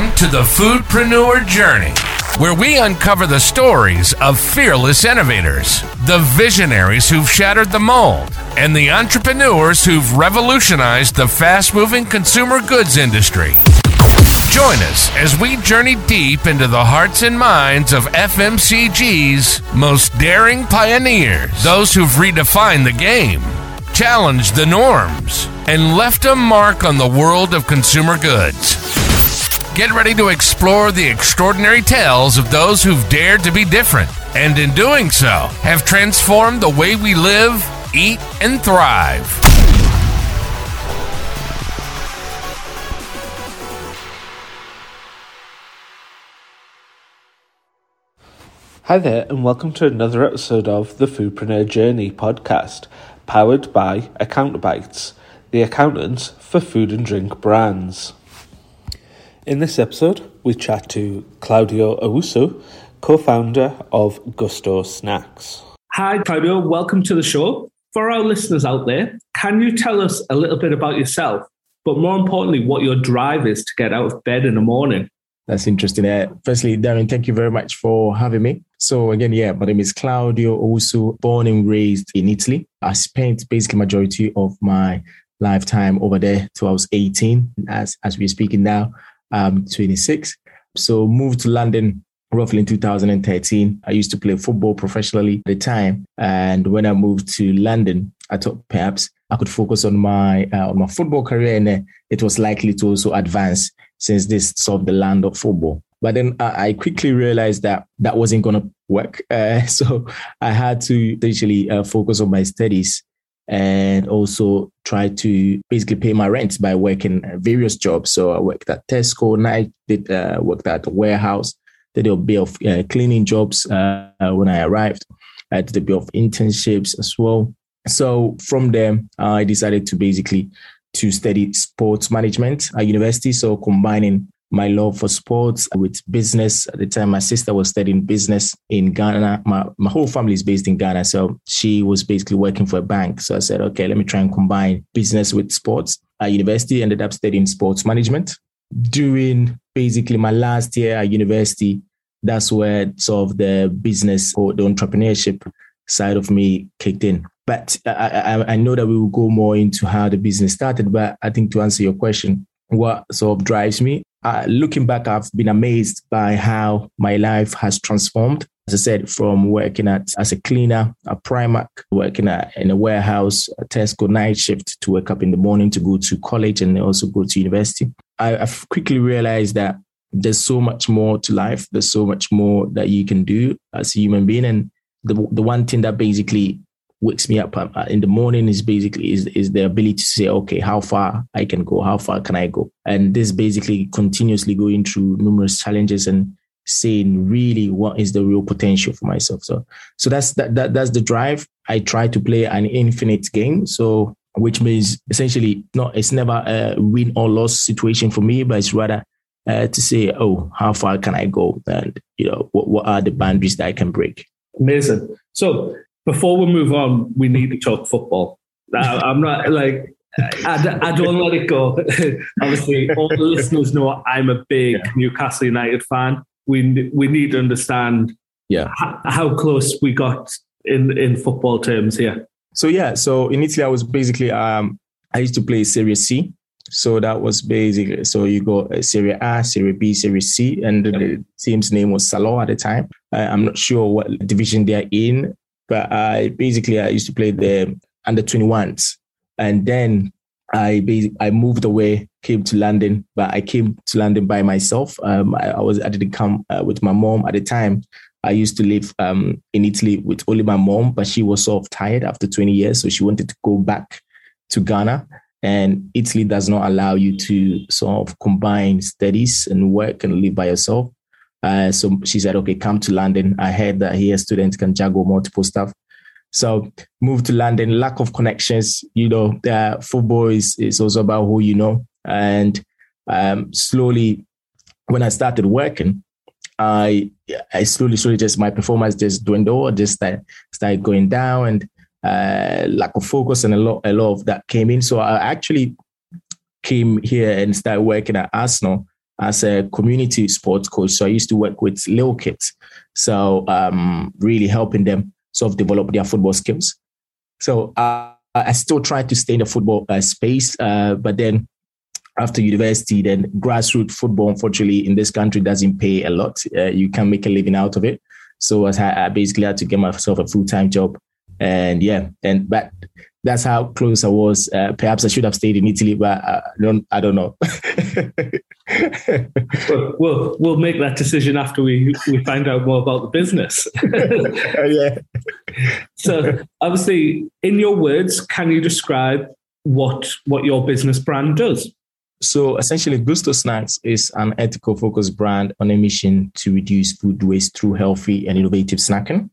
Welcome to the Foodpreneur Journey, where we uncover the stories of fearless innovators, the visionaries who've shattered the mold, and the entrepreneurs who've revolutionized the fast moving consumer goods industry. Join us as we journey deep into the hearts and minds of FMCG's most daring pioneers, those who've redefined the game, challenged the norms, and left a mark on the world of consumer goods. Get ready to explore the extraordinary tales of those who've dared to be different, and in doing so, have transformed the way we live, eat, and thrive. Hi there, and welcome to another episode of the Foodpreneur Journey podcast, powered by AccountBytes, the accountants for food and drink brands. In this episode, we chat to Claudio Owusu, co founder of Gusto Snacks. Hi, Claudio. Welcome to the show. For our listeners out there, can you tell us a little bit about yourself, but more importantly, what your drive is to get out of bed in the morning? That's interesting. Uh, firstly, Darren, thank you very much for having me. So again, yeah, my name is Claudio Owusu, born and raised in Italy. I spent basically majority of my lifetime over there till I was 18. As as we're speaking now, I'm 26. So moved to London roughly in 2013. I used to play football professionally at the time, and when I moved to London, I thought perhaps I could focus on my uh, on my football career, and uh, it was likely to also advance since this sort of the land of football. But then I quickly realized that that wasn't going to work. Uh, so I had to essentially uh, focus on my studies and also try to basically pay my rent by working various jobs. So I worked at Tesco, night did uh, worked at a warehouse, did a bit of uh, cleaning jobs uh, when I arrived. I did a bit of internships as well. So from there, I decided to basically to study sports management at university. So combining my love for sports with business. At the time, my sister was studying business in Ghana. My, my whole family is based in Ghana. So she was basically working for a bank. So I said, okay, let me try and combine business with sports. At university, ended up studying sports management. During basically my last year at university, that's where sort of the business or the entrepreneurship side of me kicked in. But I, I, I know that we will go more into how the business started. But I think to answer your question, what sort of drives me. Uh, looking back, I've been amazed by how my life has transformed. As I said, from working at as a cleaner at Primark, working at, in a warehouse, a Tesco night shift to wake up in the morning to go to college and also go to university. I, I've quickly realized that there's so much more to life. There's so much more that you can do as a human being. And the, the one thing that basically wakes me up uh, in the morning is basically is, is the ability to say okay how far i can go? How far can i go? And this basically continuously going through numerous challenges and saying really what is the real potential for myself. So so that's that, that that's the drive. I try to play an infinite game. So which means essentially not it's never a win or loss situation for me but it's rather uh, to say oh how far can i go? And you know what, what are the boundaries that i can break? Amazing. So before we move on, we need to talk football. I, am not like I, I, don't let it go. Obviously, all the listeners know I'm a big yeah. Newcastle United fan. We we need to understand yeah how, how, close we got in in football terms here. So yeah, so in Italy, I was basically um I used to play Serie C. So that was basically so you go uh, Serie A, Serie B, Serie C, and the, the team's name was Salò at the time. I'm not sure what division they're in, but I basically I used to play the under 21s, and then I I moved away, came to London, but I came to London by myself. Um, I, I, was I didn't come uh, with my mom at the time. I used to live um, in Italy with only my mom, but she was sort of tired after 20 years, so she wanted to go back to Ghana. And Italy does not allow you to sort of combine studies and work and live by yourself. Uh, so she said, okay, come to London. I heard that here students can juggle multiple stuff. So move to London, lack of connections, you know, uh, football is, is also about who you know. And um, slowly, when I started working, I I slowly, slowly just my performance just dwindled, just started, started going down and uh, lack of focus and a lot, a lot of that came in. So I actually came here and started working at Arsenal as a community sports coach. So I used to work with little kids. So um, really helping them sort of develop their football skills. So uh, I still try to stay in the football uh, space, uh, but then after university, then grassroots football, unfortunately, in this country doesn't pay a lot. Uh, you can make a living out of it. So I, I basically had to get myself a full time job, and yeah, and but that's how close I was. Uh, perhaps I should have stayed in Italy, but I don't. I don't know. well, we'll we'll make that decision after we we find out more about the business. yeah. So obviously, in your words, can you describe what what your business brand does? So essentially, Gusto Snacks is an ethical focused brand on a mission to reduce food waste through healthy and innovative snacking.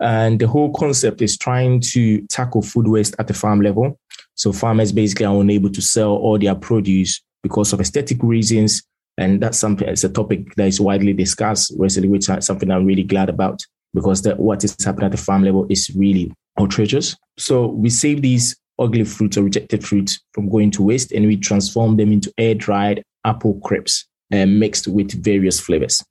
And the whole concept is trying to tackle food waste at the farm level. So farmers basically are unable to sell all their produce because of aesthetic reasons. And that's something, it's a topic that is widely discussed recently, which is something I'm really glad about because that what is happening at the farm level is really outrageous. So we save these ugly fruits or rejected fruits from going to waste and we transform them into air dried apple crisps uh, mixed with various flavors.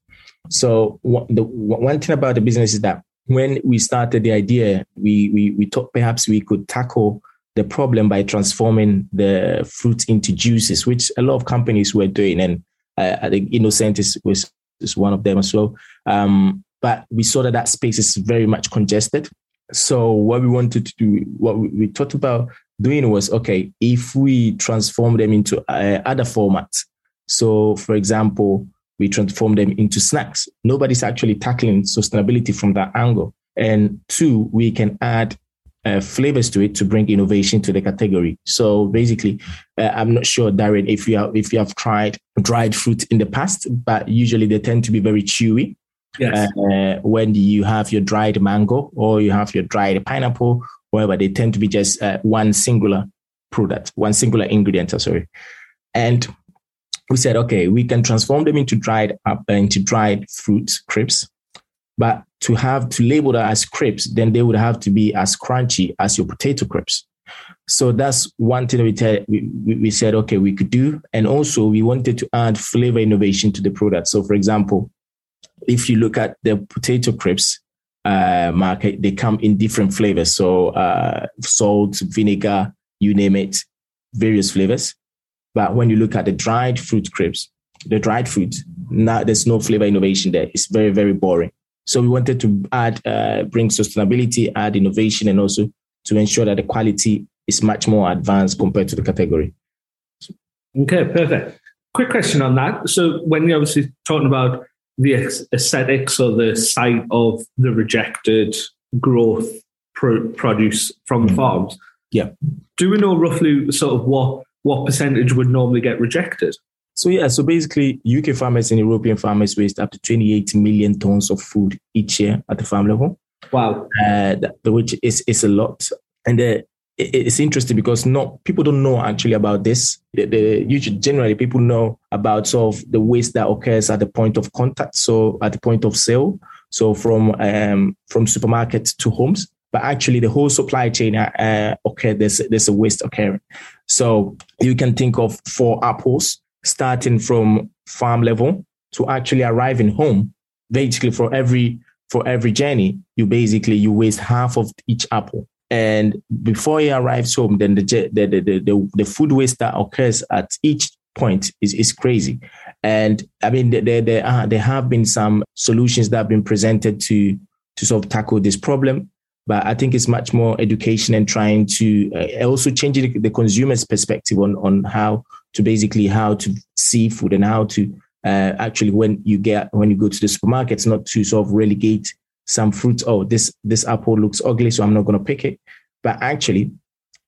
So the one thing about the business is that when we started the idea, we, we, we thought perhaps we could tackle the problem by transforming the fruit into juices, which a lot of companies were doing. And uh, I think Innocent is, was, is one of them as well. Um, but we saw that that space is very much congested. So what we wanted to do, what we thought about doing was, okay, if we transform them into uh, other formats. So for example, we transform them into snacks. Nobody's actually tackling sustainability from that angle. And two, we can add uh, flavors to it to bring innovation to the category. So basically, uh, I'm not sure, Darren, if you have if you have tried dried fruit in the past, but usually they tend to be very chewy. Yes. Uh, when you have your dried mango or you have your dried pineapple, whatever, they tend to be just uh, one singular product, one singular ingredient. Sorry, and we said, okay, we can transform them into dried up uh, into dried fruit crisps, but to have to label that as crisps, then they would have to be as crunchy as your potato crisps. So that's one thing we, tell, we, we said, okay, we could do. And also we wanted to add flavor innovation to the product. So for example, if you look at the potato crisps uh, market, they come in different flavors. So uh, salt, vinegar, you name it, various flavors. But when you look at the dried fruit crisps, the dried fruit, now there's no flavor innovation there. It's very, very boring. So we wanted to add, uh, bring sustainability, add innovation, and also to ensure that the quality is much more advanced compared to the category. Okay, perfect. Quick question on that. So when you're obviously talking about the aesthetics or the sight of the rejected growth pro- produce from mm-hmm. farms, yeah, do we know roughly sort of what what percentage would normally get rejected? So yeah, so basically, UK farmers and European farmers waste up to 28 million tons of food each year at the farm level. Wow, uh, which is is a lot, and uh, it's interesting because not people don't know actually about this. The, the usually generally people know about sort of the waste that occurs at the point of contact, so at the point of sale, so from um, from supermarkets to homes but actually the whole supply chain uh, okay there's there's a waste occurring. So you can think of four apples starting from farm level to actually arriving home. Basically for every for every journey you basically you waste half of each apple. And before he arrives home then the the the, the, the food waste that occurs at each point is, is crazy. And i mean there, there, are, there have been some solutions that have been presented to to sort of tackle this problem but I think it's much more education and trying to uh, also changing the consumer's perspective on on how to basically how to see food and how to uh, actually when you get when you go to the supermarkets not to sort of relegate some fruits. Oh, this this apple looks ugly, so I'm not going to pick it. But actually,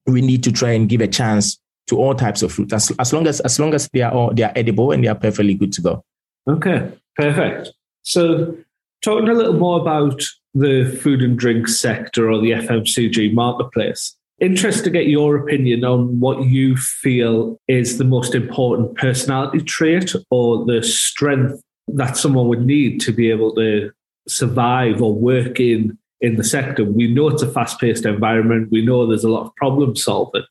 we need to try and give a chance to all types of fruit as, as long as as long as they are all, they are edible and they are perfectly good to go. Okay, perfect. So, talking a little more about the food and drink sector or the FMCG marketplace. Interested to get your opinion on what you feel is the most important personality trait or the strength that someone would need to be able to survive or work in in the sector. We know it's a fast-paced environment. We know there's a lot of problem solving.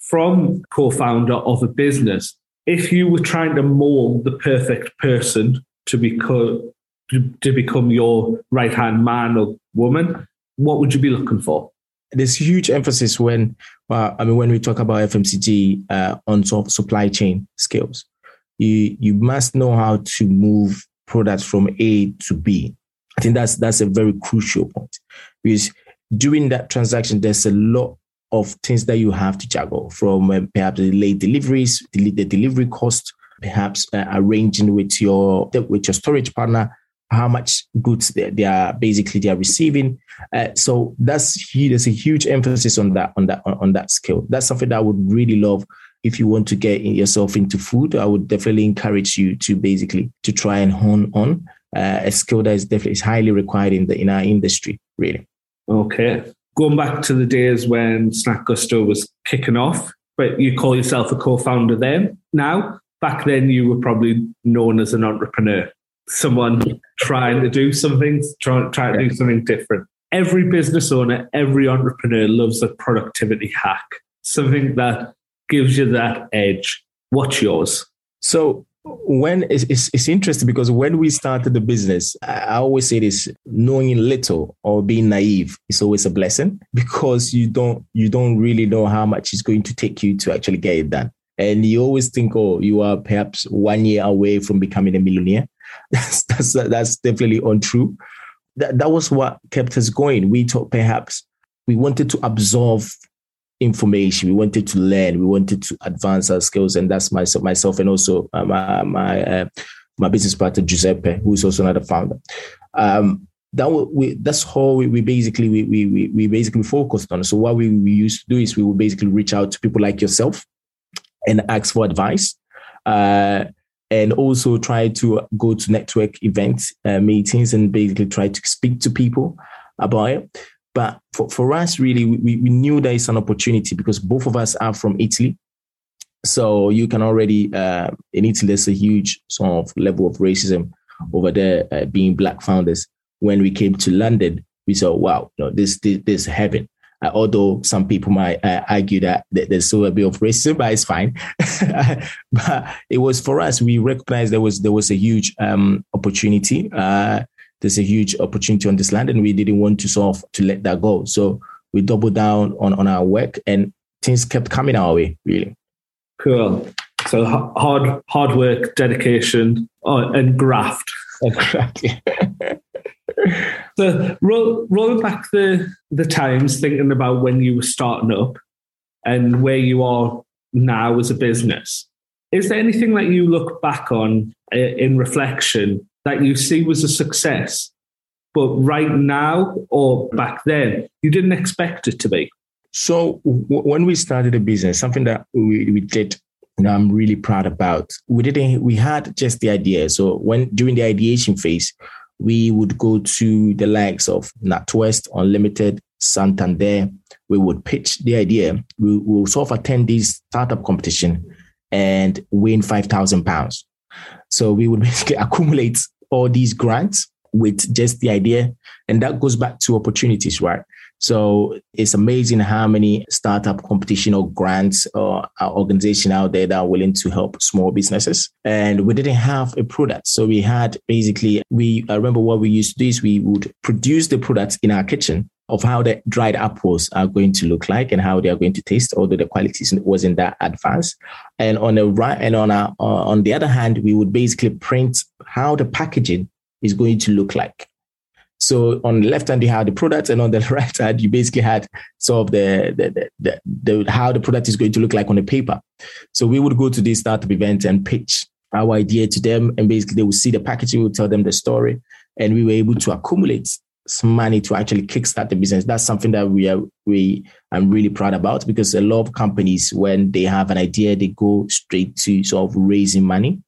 From co-founder of a business, if you were trying to mold the perfect person to become to, become your right hand man or woman, what would you be looking for? There's huge emphasis when, uh, I mean, when we talk about FMCG uh, on top supply chain skills, you you must know how to move products from A to B. I think that's that's a very crucial point because during that transaction, there's a lot of things that you have to juggle from uh, perhaps the late deliveries, the, the delivery cost, perhaps uh, arranging with your with your storage partner how much goods they, they are basically they are receiving. Uh, so that's. There's a huge emphasis on that on that on, on that skill. That's something that I would really love if you want to get yourself into food. I would definitely encourage you to basically to try and hone on uh, a skill that is definitely is highly required in the in our industry. Really. Okay. Going back to the days when Snack Gusto was kicking off, but you call yourself a co-founder then. Now, back then you were probably known as an entrepreneur, someone trying to do something, trying, trying to do something different. Every business owner, every entrepreneur loves a productivity hack, something that gives you that edge. What's yours? So when it's, it's, it's, interesting because when we started the business, I always say this: knowing little or being naive is always a blessing because you don't you don't really know how much it's going to take you to actually get it done, and you always think, oh, you are perhaps one year away from becoming a millionaire. That's that's that's definitely untrue. That that was what kept us going. We thought perhaps we wanted to absorb information. We wanted to learn. We wanted to advance our skills, and that's myself, myself, and also uh, my my uh, my business partner Giuseppe, who is also another founder. Um, that we, that's how we, we basically we, we we basically focused on. So what we, we used to do is we would basically reach out to people like yourself and ask for advice. Uh, and also try to go to network events, uh, meetings, and basically try to speak to people about it. But for, for us, really, we, we knew there is an opportunity because both of us are from Italy. So you can already, uh, in Italy, there's a huge sort of level of racism over there, uh, being black founders. When we came to London, we saw, wow, no, this, this, this heaven. Uh, although some people might uh, argue that, there's still a bit of racism, but it's fine. but it was for us. We recognized there was there was a huge um, opportunity. Uh, there's a huge opportunity on this land and we didn't want to sort of to let that go. So we doubled down on, on our work and things kept coming our way, really. Cool. So hard, hard work, dedication, oh, and graft. Exactly. so roll, rolling back the the times, thinking about when you were starting up and where you are now as a business. Is there anything that you look back on uh, in reflection that you see was a success, but right now or back then, you didn't expect it to be? So w- when we started a business, something that we, we did I'm really proud about. We didn't. We had just the idea. So when during the ideation phase, we would go to the likes of NatWest, Unlimited, Santander. We would pitch the idea. We will sort of attend this startup competition and win five thousand pounds. So we would basically accumulate all these grants with just the idea. And that goes back to opportunities, right? So it's amazing how many startup competition or grants or organization out there that are willing to help small businesses. And we didn't have a product. So we had basically, we I remember what we used to do is we would produce the products in our kitchen of how the dried apples are going to look like and how they are going to taste, although the quality wasn't that advanced. And on the right and on our, uh, on the other hand, we would basically print how the packaging is going to look like. So on the left hand you had the product, and on the right hand you basically had sort of the the, the, the, the how the product is going to look like on the paper. So we would go to these startup events and pitch our idea to them, and basically they would see the packaging, we would tell them the story, and we were able to accumulate some money to actually kickstart the business. That's something that we are we I'm really proud about because a lot of companies when they have an idea they go straight to sort of raising money,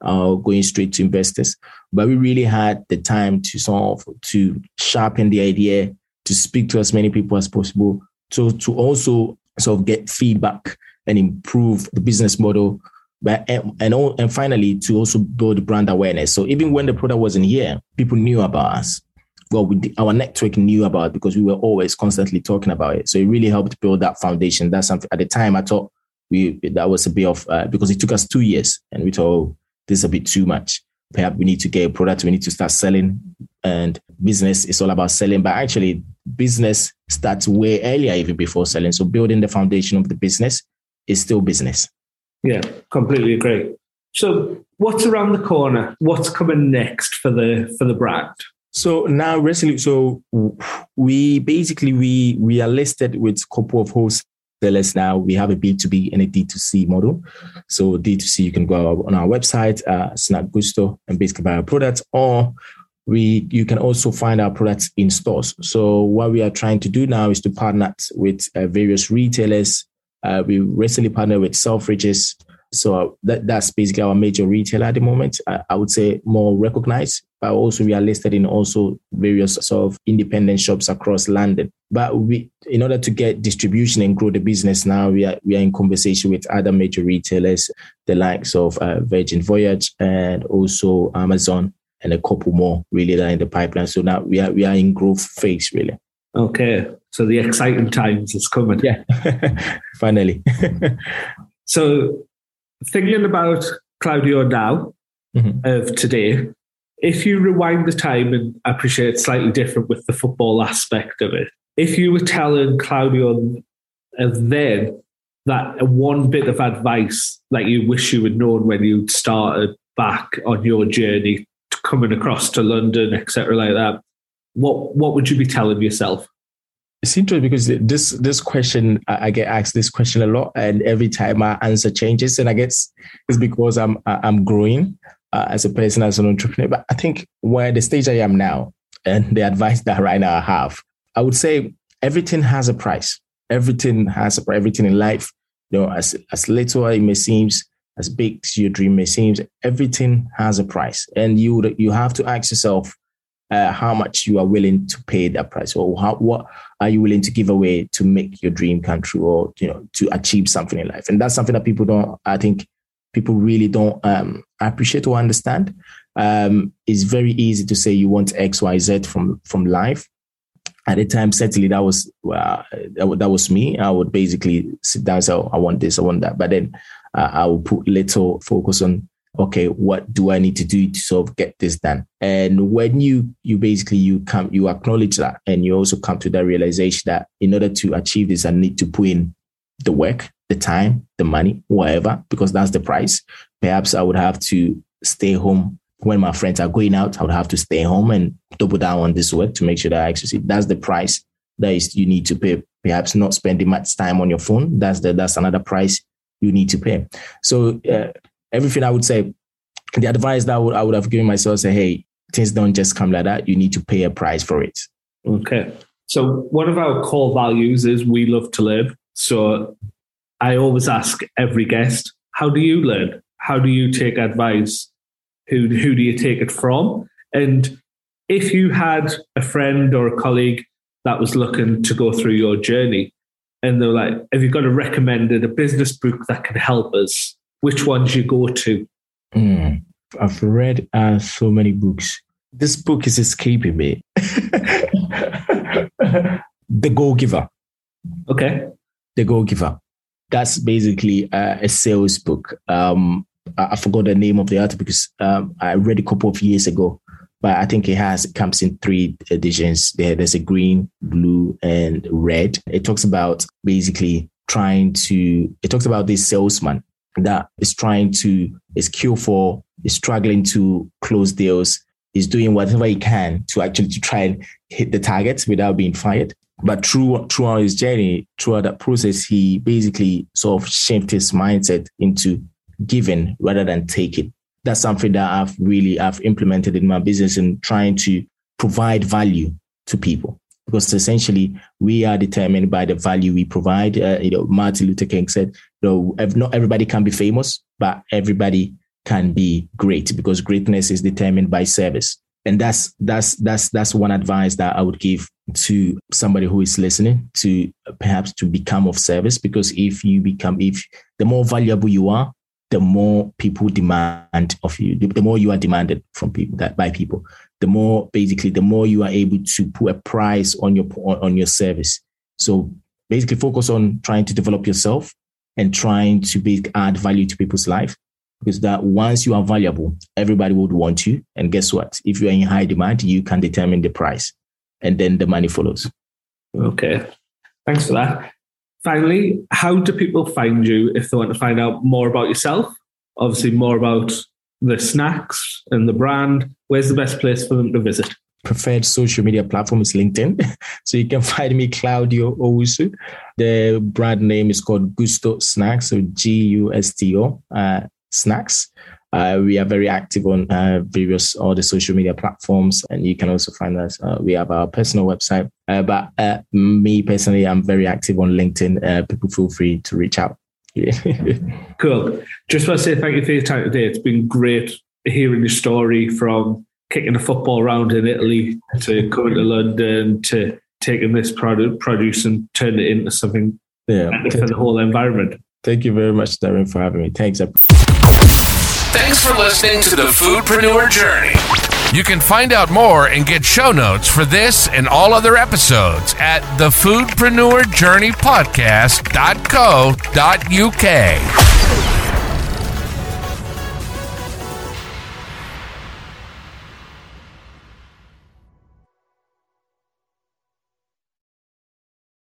uh, going straight to investors. But we really had the time to of to sharpen the idea, to speak to as many people as possible, to to also sort of get feedback and improve the business model. But and and, and finally to also build brand awareness. So even when the product wasn't here, people knew about us well, we, our network knew about because we were always constantly talking about it. So it really helped build that foundation. That's something at the time I thought we that was a bit of uh, because it took us two years, and we thought this is a bit too much. Perhaps we need to get a product, we need to start selling, and business is all about selling. But actually, business starts way earlier, even before selling. So building the foundation of the business is still business. Yeah, completely agree. So what's around the corner? What's coming next for the for the brand? So now Resolute, so we basically we we are listed with a couple of wholesalers now. We have a B2B and a D2C model. So D2C, you can go on our website, uh, Gusto, and basically buy our products, or we you can also find our products in stores. So what we are trying to do now is to partner with uh, various retailers. Uh, we recently partnered with Selfridges, so that, that's basically our major retailer at the moment. I, I, would say more recognized, but also we are listed in also various sort of independent shops across London. But we, in order to get distribution and grow the business now, we are we are in conversation with other major retailers, the likes of uh, Virgin Voyage and also Amazon and a couple more really that are in the pipeline. So now we are we are in growth phase really. Okay, so the exciting times is coming. Yeah, finally. so thinking about Claudio now mm-hmm. of today, if you rewind the time, and I appreciate it's slightly different with the football aspect of it, if you were telling Claudio then that one bit of advice that you wish you had known when you started back on your journey coming across to London, etc., like that, what what would you be telling yourself? It's interesting because this this question I get asked this question a lot, and every time my answer changes, and I guess it's because I'm I'm growing uh, as a person as an entrepreneur. But I think where the stage I am now, and the advice that right now I have, I would say everything has a price. Everything has a everything in life. You know, as as little it may seem, as big as your dream may seem, everything has a price, and you you have to ask yourself uh, how much you are willing to pay that price or how, what are you willing to give away to make your dream come true or you know to achieve something in life and that's something that people don't i think people really don't um, appreciate or understand um, it's very easy to say you want xyz from from life. At the time certainly that was uh, that, that was me. I would basically sit down and say oh, i want this i want that. But then uh, i would put little focus on okay, what do I need to do to sort of get this done? And when you you basically you come you acknowledge that and you also come to that realization that in order to achieve this, I need to put in the work, the time, the money, whatever, because that's the price. Perhaps I would have to stay home when my friends are going out. I would have to stay home and double down on this work to make sure that I see that's the price that is you need to pay. Perhaps not spending much time on your phone. That's the that's another price you need to pay. So uh, everything I would say, the advice that I would, I would have given myself say, hey, things don't just come like that. You need to pay a price for it. Okay. So one of our core values is we love to live. So I always ask every guest, how do you learn? How do you take advice? Who, who do you take it from? And if you had a friend or a colleague that was looking to go through your journey and they're like, have you got a recommended a business book that can help us? which ones you go to? Mm, I've read uh, so many books. This book is escaping me. the Go Giver. Okay. The Go Giver. That's basically uh, a sales book. Um, I, I, forgot the name of the author because um, I read a couple of years ago, but I think it has it comes in three editions. There, there's a green, blue, and red. It talks about basically trying to. It talks about this salesman that is trying to is kill for is struggling to close deals is doing whatever he can to actually to try and hit the targets without being fired but through throughout his journey throughout that process he basically sort of shifted his mindset into giving rather than taking that's something that i've really i've implemented in my business and trying to provide value to people because essentially we are determined by the value we provide. Uh, you know, Martin Luther King said, "You know, not everybody can be famous, but everybody can be great because greatness is determined by service." And that's that's that's that's one advice that I would give to somebody who is listening to perhaps to become of service because if you become if the more valuable you are the more people demand of you the, more you are demanded from people that by people the more basically the more you are able to put a price on your on your service. So basically focus on trying to develop yourself and trying to be, add value to people's life. Because that once you are valuable, everybody would want you. And guess what? If you are in high demand, you can determine the price and then the money follows. Okay. Thanks for that. Finally, how do people find you if they want to find out more about yourself? Obviously, more about the snacks and the brand. Where's the best place for them to visit? Preferred social media platform is LinkedIn. so you can find me, Claudio Owusu. The brand name is called Gusto Snacks, so G U S T O uh, Snacks. Uh, we are very active on uh, various other social media platforms, and you can also find us. Uh, we have our personal website, uh, but uh, me personally, I'm very active on LinkedIn. Uh, people feel free to reach out. cool. Just want to say thank you for your time today. It's been great hearing your story from kicking a football around in Italy to coming to London to taking this product produce and turning it into something yeah, for the whole environment. Thank you very much, Darren, for having me. Thanks. Thanks for listening to the Foodpreneur Journey. You can find out more and get show notes for this and all other episodes at the Foodpreneur Journey Podcast.co.uk.